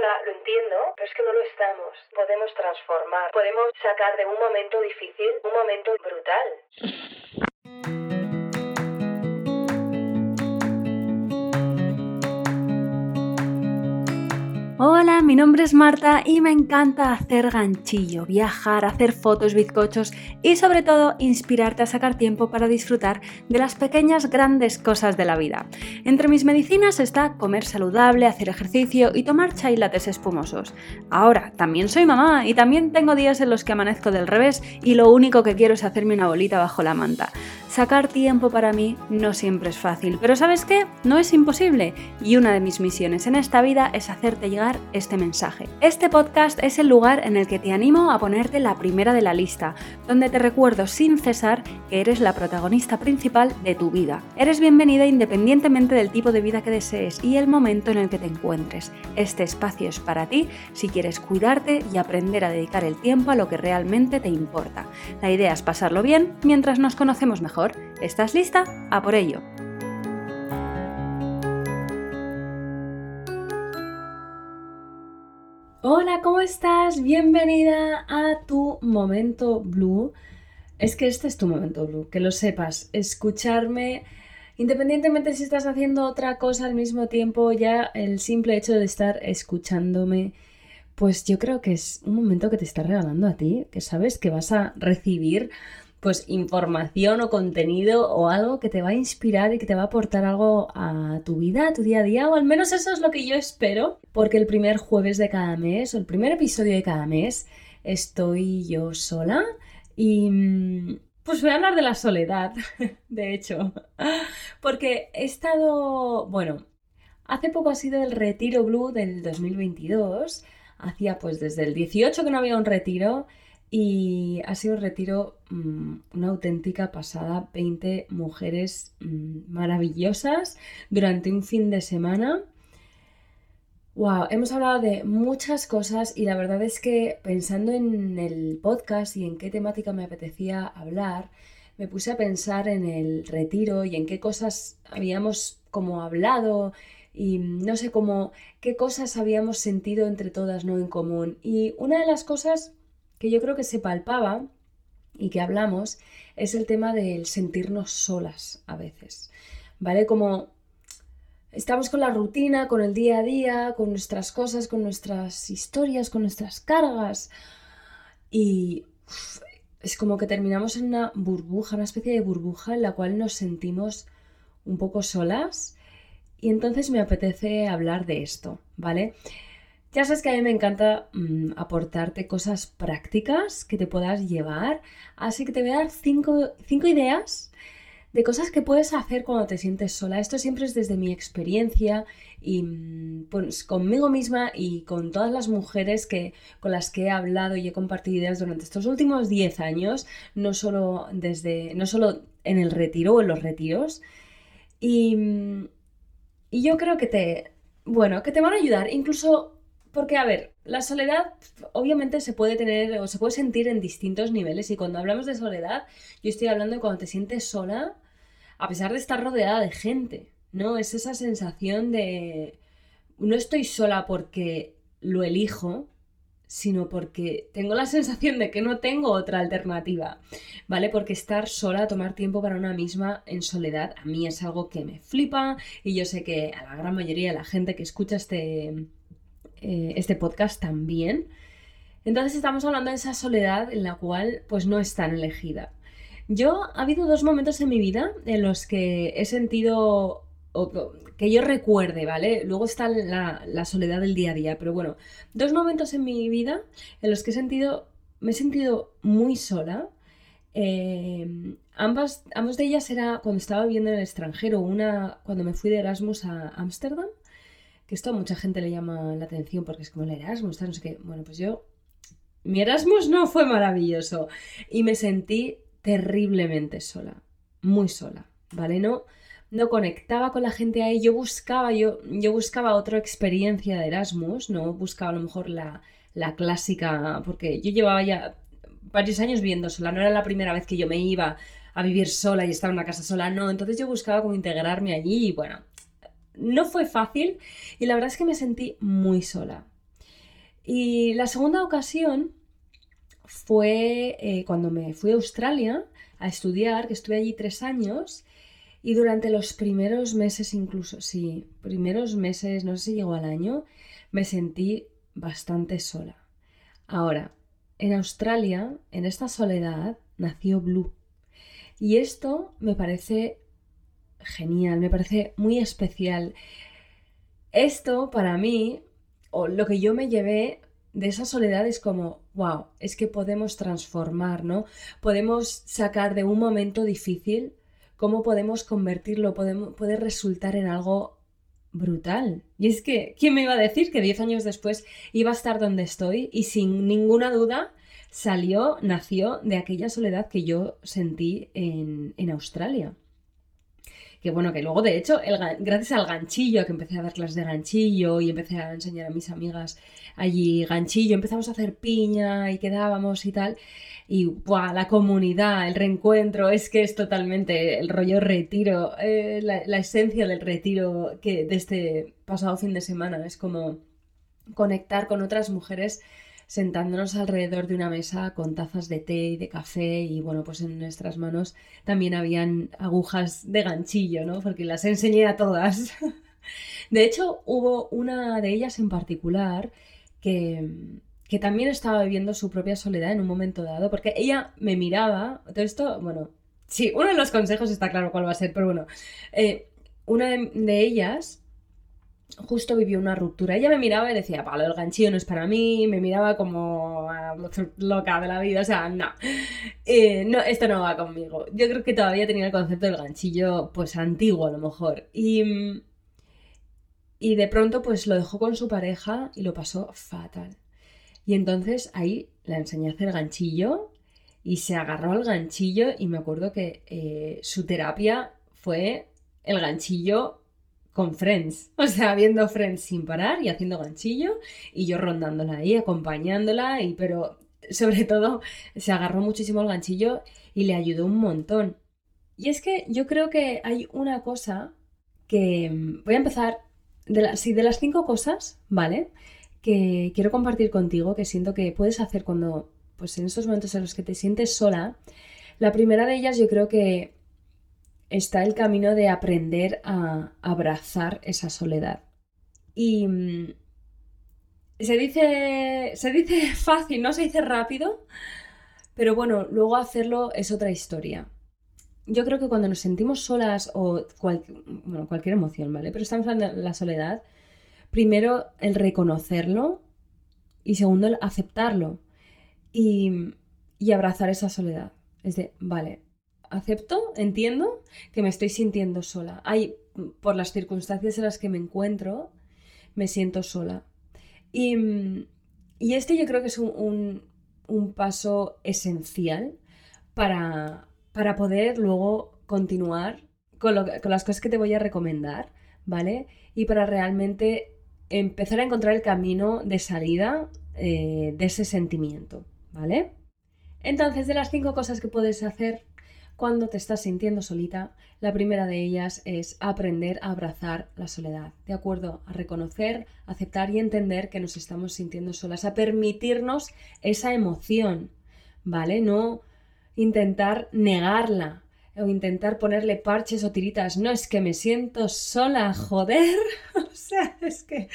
lo entiendo, pero es que no lo estamos. Podemos transformar, podemos sacar de un momento difícil un momento brutal. Hola, mi nombre es Marta y me encanta hacer ganchillo, viajar, hacer fotos, bizcochos y sobre todo inspirarte a sacar tiempo para disfrutar de las pequeñas grandes cosas de la vida. Entre mis medicinas está comer saludable, hacer ejercicio y tomar chai lates espumosos. Ahora, también soy mamá y también tengo días en los que amanezco del revés y lo único que quiero es hacerme una bolita bajo la manta. Sacar tiempo para mí no siempre es fácil, pero ¿sabes qué? No es imposible y una de mis misiones en esta vida es hacerte llegar este mensaje. Este podcast es el lugar en el que te animo a ponerte la primera de la lista, donde te recuerdo sin cesar que eres la protagonista principal de tu vida. Eres bienvenida independientemente del tipo de vida que desees y el momento en el que te encuentres. Este espacio es para ti si quieres cuidarte y aprender a dedicar el tiempo a lo que realmente te importa. La idea es pasarlo bien mientras nos conocemos mejor ¿Estás lista? A por ello. Hola, ¿cómo estás? Bienvenida a tu momento blue. Es que este es tu momento blue, que lo sepas. Escucharme, independientemente si estás haciendo otra cosa al mismo tiempo, ya el simple hecho de estar escuchándome, pues yo creo que es un momento que te está regalando a ti, que sabes que vas a recibir pues información o contenido o algo que te va a inspirar y que te va a aportar algo a tu vida, a tu día a día, o al menos eso es lo que yo espero, porque el primer jueves de cada mes o el primer episodio de cada mes estoy yo sola y mm, pues voy a hablar de la soledad, de hecho, porque he estado, bueno, hace poco ha sido el retiro blue del 2022, hacía pues desde el 18 que no había un retiro y ha sido un retiro, mm, una auténtica pasada, 20 mujeres mm, maravillosas durante un fin de semana. Wow, hemos hablado de muchas cosas y la verdad es que pensando en el podcast y en qué temática me apetecía hablar, me puse a pensar en el retiro y en qué cosas habíamos como hablado y no sé cómo qué cosas habíamos sentido entre todas no en común. Y una de las cosas que yo creo que se palpaba y que hablamos es el tema del sentirnos solas a veces, ¿vale? Como estamos con la rutina, con el día a día, con nuestras cosas, con nuestras historias, con nuestras cargas y es como que terminamos en una burbuja, una especie de burbuja en la cual nos sentimos un poco solas y entonces me apetece hablar de esto, ¿vale? Ya sabes que a mí me encanta mm, aportarte cosas prácticas que te puedas llevar, así que te voy a dar cinco, ideas de cosas que puedes hacer cuando te sientes sola. Esto siempre es desde mi experiencia y mm, pues, conmigo misma y con todas las mujeres que, con las que he hablado y he compartido ideas durante estos últimos 10 años, no solo, desde, no solo en el retiro o en los retiros. Y, mm, y yo creo que te, bueno, que te van a ayudar. Incluso porque, a ver, la soledad obviamente se puede tener o se puede sentir en distintos niveles y cuando hablamos de soledad, yo estoy hablando de cuando te sientes sola a pesar de estar rodeada de gente, ¿no? Es esa sensación de no estoy sola porque lo elijo, sino porque tengo la sensación de que no tengo otra alternativa, ¿vale? Porque estar sola, tomar tiempo para una misma en soledad, a mí es algo que me flipa y yo sé que a la gran mayoría de la gente que escucha este eh, este podcast también. Entonces estamos hablando de esa soledad en la cual pues no es tan elegida. Yo ha habido dos momentos en mi vida en los que he sentido, que yo recuerde, ¿vale? Luego está la, soledad del día a día, pero bueno, dos momentos en mi vida en los que he sentido, me he sentido muy sola. Eh, ambas, ambos de ellas era cuando estaba viviendo en el extranjero, una cuando me fui de Erasmus a Ámsterdam esto a mucha gente le llama la atención porque es como el Erasmus, no sé qué. Bueno, pues yo, mi Erasmus no fue maravilloso y me sentí terriblemente sola, muy sola, ¿vale? No, no conectaba con la gente ahí, yo buscaba, yo, yo buscaba otra experiencia de Erasmus, no buscaba a lo mejor la, la clásica, porque yo llevaba ya varios años viviendo sola, no era la primera vez que yo me iba a vivir sola y estaba en una casa sola, no, entonces yo buscaba como integrarme allí y bueno, no fue fácil y la verdad es que me sentí muy sola, Y la segunda ocasión fue eh, cuando me fui a Australia a estudiar, que estuve allí tres años, y durante los primeros meses incluso, sí, primeros meses, no sé si llegó al año, me sentí bastante sola. Ahora, en Australia, en esta soledad, nació Blue. Y esto me parece genial, me parece muy especial. Esto para mí, o lo que yo me llevé de esa soledad es como, wow, es que podemos transformar, ¿no? Podemos sacar de un momento difícil, cómo podemos convertirlo, podemos, puede resultar en algo brutal. Y es que, ¿quién me iba a decir que 10 años después iba a estar donde estoy? Y sin ninguna duda salió, nació de aquella soledad que yo sentí en, en Australia que bueno, que luego de hecho, gracias al ganchillo, que empecé a dar clases de ganchillo y empecé a enseñar a mis amigas allí ganchillo, empezamos a hacer piña y quedábamos y tal. Y ¡buah! la comunidad, el reencuentro, es que es totalmente el rollo retiro, eh, la, la, esencia del retiro que de este pasado fin de semana es como conectar con otras mujeres sentándonos alrededor de una mesa con tazas de té y de café y bueno, pues en nuestras manos también habían agujas de ganchillo, ¿no? Porque las enseñé a todas. De hecho, hubo una de ellas en particular que, que también estaba viviendo su propia soledad en un momento dado, porque ella me miraba, todo esto, bueno, sí, uno de los consejos está claro cuál va a ser, pero bueno, eh, una de ellas justo vivió una ruptura. Ella me miraba y decía, palo, el ganchillo no es para mí, me miraba como loca de la vida, o sea, no, eh, no, esto no va conmigo. Yo creo que todavía tenía el concepto del ganchillo, pues antiguo a lo mejor. Y, y de pronto, pues lo dejó con su pareja y lo pasó fatal. Y entonces ahí la enseñé a hacer ganchillo y se agarró al ganchillo y me acuerdo que eh, su terapia fue el ganchillo con Friends, o sea, viendo Friends sin parar y haciendo ganchillo y yo rondándola ahí, acompañándola, y, pero sobre todo se agarró muchísimo el ganchillo y le ayudó un montón. Y es que yo creo que hay una cosa que mm, voy a empezar, de, de las cinco cosas, ¿vale? Que quiero compartir contigo, que siento que puedes hacer cuando, pues en estos momentos en los que te sientes sola. La primera de ellas yo creo que está el camino de aprender a abrazar esa soledad. Y mm, se dice, se dice fácil, no se dice rápido, pero bueno, luego hacerlo es otra historia. Yo creo que cuando nos sentimos solas o cualquier emoción, ¿vale? Pero estamos hablando de la soledad, primero el reconocerlo y segundo el aceptarlo y, y abrazar esa soledad. Es de, vale, acepto, entiendo que me estoy sintiendo sola. Hay, por las circunstancias en las que me encuentro, me siento sola. Y, y este yo creo que es un, un, paso esencial para, para, poder luego continuar con, lo, con, las cosas que te voy a recomendar, ¿vale? Y para realmente empezar a encontrar el camino de salida eh, de ese sentimiento, ¿vale? Entonces, de las cinco cosas que puedes hacer cuando te estás sintiendo solita, la primera de ellas es aprender a abrazar la soledad, ¿de acuerdo? A reconocer, aceptar y entender que nos estamos sintiendo solas, a permitirnos esa emoción, ¿vale? No intentar negarla o intentar ponerle parches o tiritas. No, es que me siento sola, joder. o sea, es que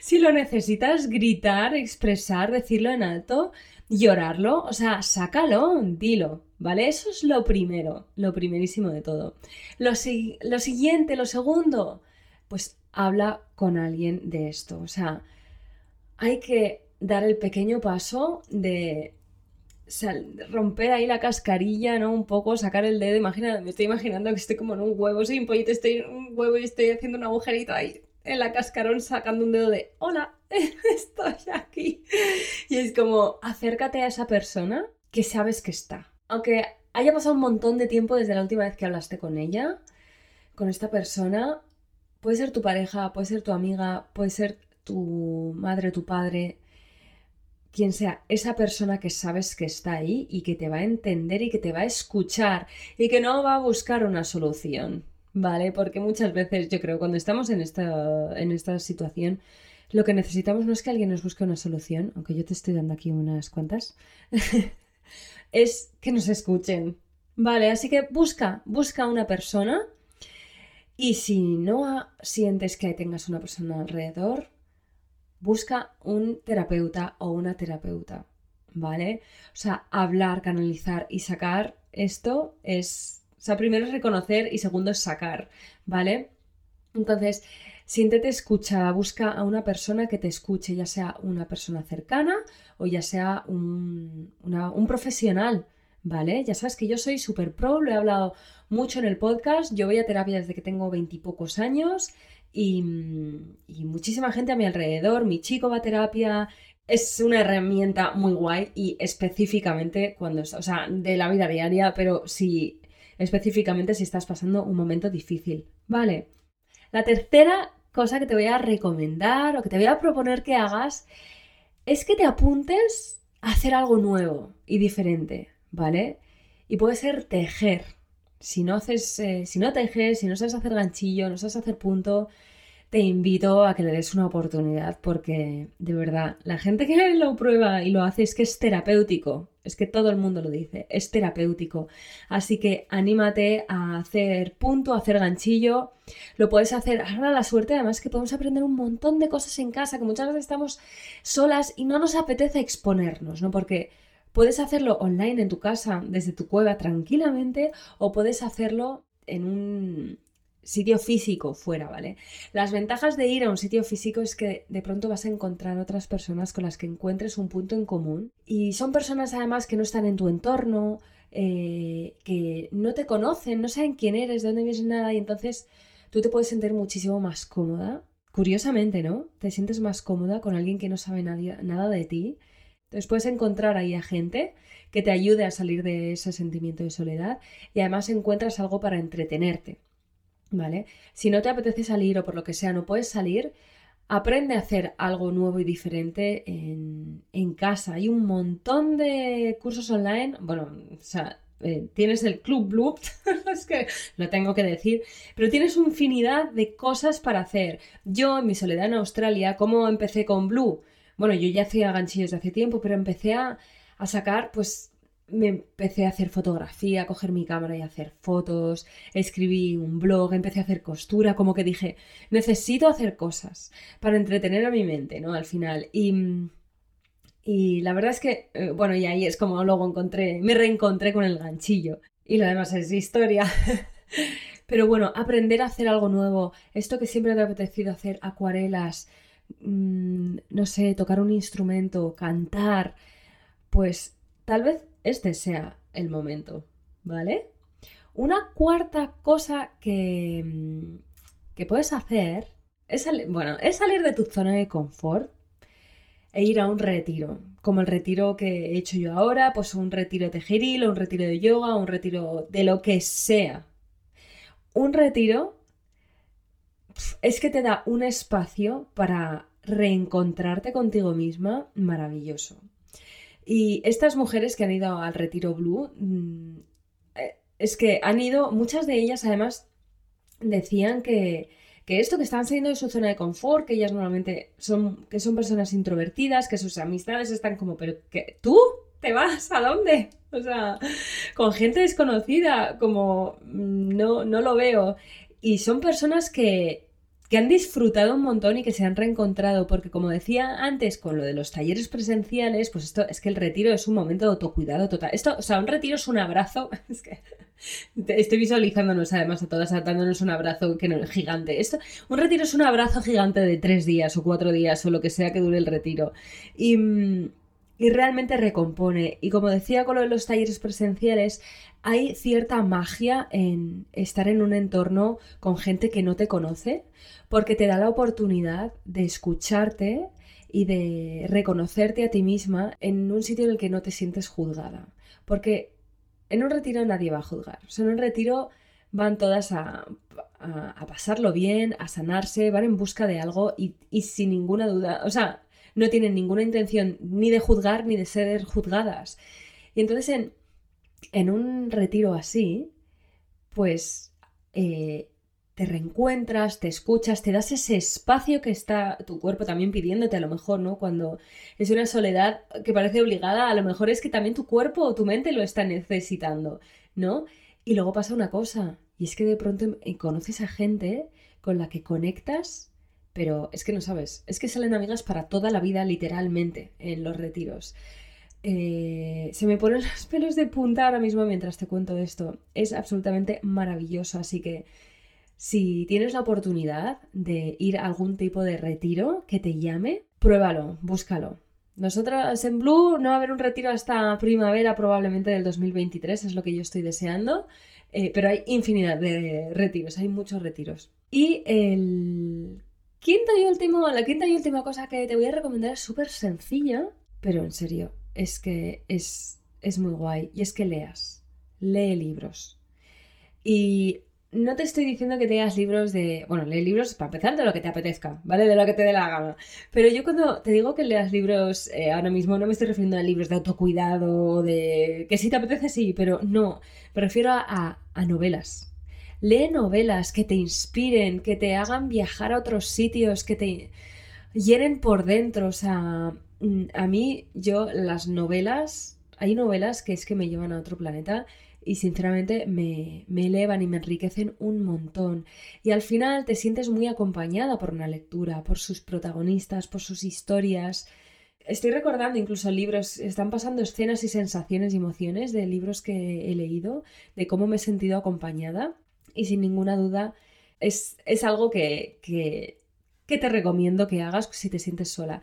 si lo necesitas gritar, expresar, decirlo en alto, llorarlo, o sea, sácalo, dilo, ¿vale? Eso es lo primero, lo primerísimo de todo. Lo, lo siguiente, lo segundo, pues habla con alguien de esto, o sea, hay que dar el pequeño paso de romper ahí la cascarilla, ¿no? Un poco, sacar el dedo, imagina, me estoy imaginando que estoy como en un huevo, soy un pollito, estoy en un huevo y estoy haciendo un agujerito ahí en la cascarón sacando un dedo de hola, estoy aquí. Y es como, acércate a esa persona que sabes que está. Aunque haya pasado un montón de tiempo desde la última vez que hablaste con ella, con esta persona, puede ser tu pareja, puede ser tu amiga, puede ser tu madre, tu padre, quien sea, esa persona que sabes que está ahí y que te va a entender y que te va a escuchar y que no va a buscar una solución, ¿vale? Porque muchas veces yo creo cuando estamos en esta, en esta situación, lo que necesitamos no es que alguien nos busque una solución, aunque yo te estoy dando aquí unas cuantas, es que nos escuchen, ¿vale? Así que busca, busca una persona y si no sientes que tengas una persona alrededor, busca un terapeuta o una terapeuta, ¿vale? O sea, hablar, canalizar y sacar esto es, o sea, primero es reconocer y segundo es sacar, ¿vale? Entonces, siéntete escuchada, busca a una persona que te escuche, ya sea una persona cercana o ya sea un, un profesional, ¿vale? Ya sabes que yo soy súper pro, lo he hablado mucho en el podcast, yo voy a terapia desde que tengo veintipocos años y, muchísima gente a mi alrededor, mi chico va a terapia, es una herramienta muy guay y específicamente cuando, o sea, de la vida diaria, pero sí, específicamente si estás pasando un momento difícil, ¿vale? La tercera cosa que te voy a recomendar o que te voy a proponer que hagas es que te apuntes a hacer algo nuevo y diferente, ¿vale? Y puede ser tejer. Si no haces, eh, si no tejes, si no sabes hacer ganchillo, no sabes hacer punto, te invito a que le des una oportunidad porque de verdad, la gente que lo prueba y lo hace es que es terapéutico. Es que todo el mundo lo dice, es terapéutico. Así que anímate a hacer punto, a hacer ganchillo. Lo puedes hacer. Ahora la suerte además que podemos aprender un montón de cosas en casa, que muchas veces estamos solas y no nos apetece exponernos, ¿no? Porque Puedes hacerlo online en tu casa, desde tu cueva tranquilamente, o puedes hacerlo en un sitio físico fuera, ¿vale? Las ventajas de ir a un sitio físico es que de pronto vas a encontrar otras personas con las que encuentres un punto en común y son personas además que no están en tu entorno, eh, que no te conocen, no saben quién eres, de dónde vienes, nada y entonces tú te puedes sentir muchísimo más cómoda. Curiosamente, ¿no? Te sientes más cómoda con alguien que no sabe nada de ti entonces puedes encontrar ahí a gente que te ayude a salir de ese sentimiento de soledad y además encuentras algo para entretenerte. ¿Vale? Si no te apetece salir o por lo que sea no puedes salir, aprende a hacer algo nuevo y diferente en, casa. Hay un montón de cursos online. Bueno, o sea, eh, tienes el Club Blue, es que lo tengo que decir, pero tienes infinidad de cosas para hacer. Yo en mi soledad en Australia, ¿cómo empecé con Blue? Bueno, yo ya hacía ganchillos de hace tiempo, pero empecé a, sacar, pues me empecé a hacer fotografía, a coger mi cámara y hacer fotos, escribí un blog, empecé a hacer costura, como que dije, necesito hacer cosas para entretener a mi mente, ¿no? Al final. Y, y la verdad es que, eh, bueno, y ahí es como luego encontré, me reencontré con el ganchillo. Y lo demás es historia. Pero bueno, aprender a hacer algo nuevo, esto que siempre te ha apetecido hacer, acuarelas, Mm, no sé, tocar un instrumento, cantar, pues tal vez este sea el momento, ¿vale? Una cuarta cosa que, mm, que puedes hacer es, bueno, es salir de tu zona de confort e ir a un retiro, como el retiro que he hecho yo ahora, pues un retiro de tejeril, un retiro de yoga, un retiro de lo que sea. Un retiro es que te da un espacio para reencontrarte contigo misma maravilloso. Y estas mujeres que han ido al retiro blue, mm, eh, es que han ido, muchas de ellas además decían que, que esto que están saliendo de su zona de confort, que ellas normalmente son, que son personas introvertidas, que sus amistades están como, pero que tú te vas, ¿a dónde? O sea, con gente desconocida, como mm, no, no lo veo. Y son personas que, que han disfrutado un montón y que se han reencontrado, porque como decía antes con lo de los talleres presenciales, pues esto es que el retiro es un momento de autocuidado total. Esto, o sea, un retiro es un abrazo, es que estoy visualizándonos además a todas dándonos un abrazo que no, gigante. Esto, un retiro es un abrazo gigante de tres días o cuatro días o lo que sea que dure el retiro. Y, y realmente recompone. Y como decía con lo de los talleres presenciales, hay cierta magia en estar en un entorno con gente que no te conoce, porque te da la oportunidad de escucharte y de reconocerte a ti misma en un sitio en el que no te sientes juzgada. Porque en un retiro nadie va a juzgar. O sea, en un retiro van todas a, pasarlo bien, a sanarse, van en busca de algo y, y sin ninguna duda, o sea, no tienen ninguna intención ni de juzgar ni de ser juzgadas. Y entonces en, en un retiro así, pues eh, te reencuentras, te escuchas, te das ese espacio que está tu cuerpo también pidiéndote a lo mejor, ¿no? Cuando es una soledad que parece obligada, a lo mejor es que también tu cuerpo o tu mente lo está necesitando, ¿no? Y luego pasa una cosa, y es que de pronto conoces a gente con la que conectas, pero es que no sabes, es que salen amigas para toda la vida literalmente en los retiros. Eh, se me ponen los pelos de punta ahora mismo mientras te cuento esto. Es absolutamente maravilloso, así que si tienes la oportunidad de ir a algún tipo de retiro que te llame, pruébalo, búscalo. Nosotros en Blue no va a haber un retiro hasta primavera probablemente del 2023, es lo que yo estoy deseando, eh, pero hay infinidad de retiros, hay muchos retiros. Y el quinto y último, la quinta y última cosa que te voy a recomendar es súper sencilla, pero en serio, es que es, es muy guay, y es que leas, lee libros. Y no te estoy diciendo que tengas libros de. Bueno, lee libros para empezar de lo que te apetezca, ¿vale? De lo que te dé la gana. Pero yo cuando te digo que leas libros, eh, ahora mismo no me estoy refiriendo a libros de autocuidado, de. que si te apetece sí, pero no. Me refiero a, a novelas. Lee novelas que te inspiren, que te hagan viajar a otros sitios, que te llenen por dentro. O sea, mm, a mí, yo, las novelas. Hay novelas que es que me llevan a otro planeta y sinceramente me, elevan y me enriquecen un montón. Y al final te sientes muy acompañada por una lectura, por sus protagonistas, por sus historias. Estoy recordando incluso libros, están pasando escenas y sensaciones y emociones de libros que he leído, de cómo me he sentido acompañada y sin ninguna duda es, es algo que, que, que te recomiendo que hagas si te sientes sola.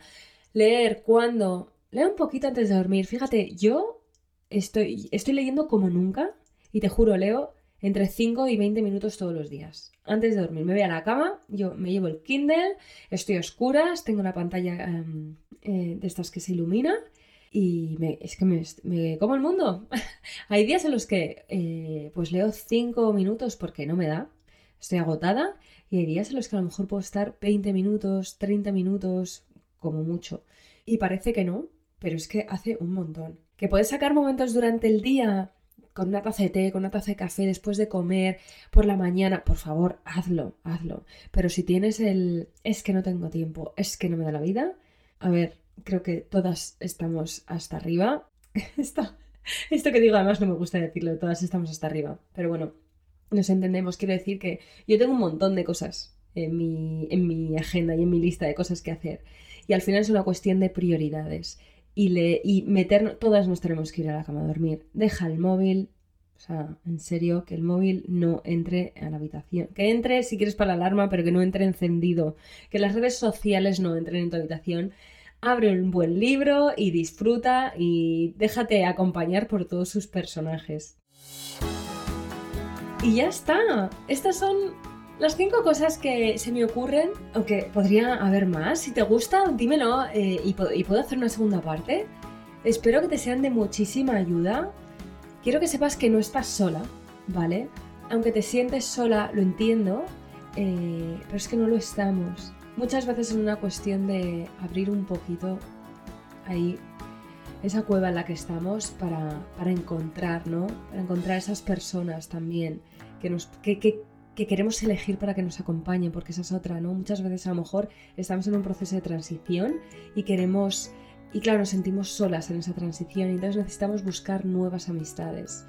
Leer cuando... Lee un poquito antes de dormir. Fíjate, yo estoy, estoy leyendo como nunca y te juro, leo entre 5 y 20 minutos todos los días. Antes de dormir, me voy a la cama, yo me llevo el Kindle, estoy a oscuras, tengo una pantalla em, eh, de estas que se ilumina y es que me, como el mundo. Hay días en los que eh, pues leo 5 minutos porque no me da, estoy agotada y hay días en los que a lo mejor puedo estar 20 minutos, 30 minutos, como mucho. Y parece que no, pero es que hace un montón que puedes sacar momentos durante el día con una taza de té, con una taza de café después de comer, por la mañana, por favor, hazlo, hazlo. Pero si tienes el es que no tengo tiempo, es que no me da la vida, a ver, creo que todas estamos hasta arriba. esto, esto que digo además no me gusta decirlo, todas estamos hasta arriba. Pero bueno, nos entendemos, quiero decir que yo tengo un montón de cosas en mi, en mi agenda y en mi lista de cosas que hacer. Y al final es una cuestión de prioridades y, le, y todas nos tenemos que ir a la cama a dormir. Deja el móvil, o sea, en serio, que el móvil no entre a la habitación. Que entre si quieres para la alarma, pero que no entre encendido. Que las redes sociales no entren en tu habitación. Abre un buen libro y disfruta y déjate acompañar por todos sus personajes. Y ya está. Estas son las cinco cosas que se me ocurren, aunque podría haber más, si te gusta, dímelo eh, y, puedo hacer una segunda parte. Espero que te sean de muchísima ayuda. Quiero que sepas que no estás sola, ¿vale? Aunque te sientes sola, lo entiendo, eh, pero es que no lo estamos. Muchas veces es una cuestión de abrir un poquito ahí esa cueva en la que estamos para, encontrar, ¿no? Para encontrar esas personas también que, nos, que, que queremos elegir para que nos acompañen, porque esa es otra, ¿no? Muchas veces a lo mejor estamos en un proceso de transición y queremos, y claro, nos sentimos solas en esa transición y entonces necesitamos buscar nuevas amistades.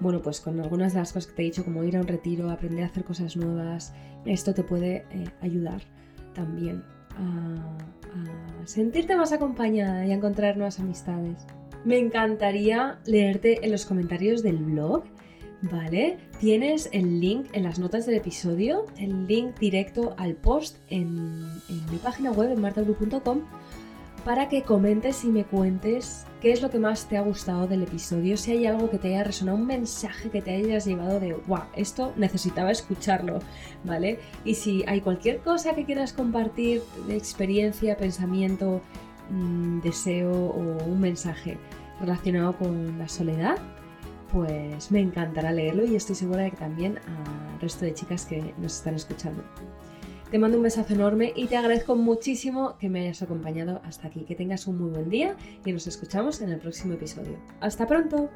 Bueno, pues con algunas de las cosas que te he dicho, como ir a un retiro, aprender a hacer cosas nuevas, esto te puede eh, ayudar también a, sentirte más acompañada y a encontrar nuevas amistades. Me encantaría leerte en los comentarios del blog ¿vale? Tienes el link en las notas del episodio, el link directo al post en, mi página web, en martablu.com, para que comentes y me cuentes qué es lo que más te ha gustado del episodio, si hay algo que te haya resonado, un mensaje que te hayas llevado de, wow, esto necesitaba escucharlo, ¿vale? Y si hay cualquier cosa que quieras compartir experiencia, pensamiento, mm, deseo o un mensaje relacionado con la soledad, pues me encantará leerlo y estoy segura de que también al resto de chicas que nos están escuchando. Te mando un besazo enorme y te agradezco muchísimo que me hayas acompañado hasta aquí. Que tengas un muy buen día y nos escuchamos en el próximo episodio. ¡Hasta pronto!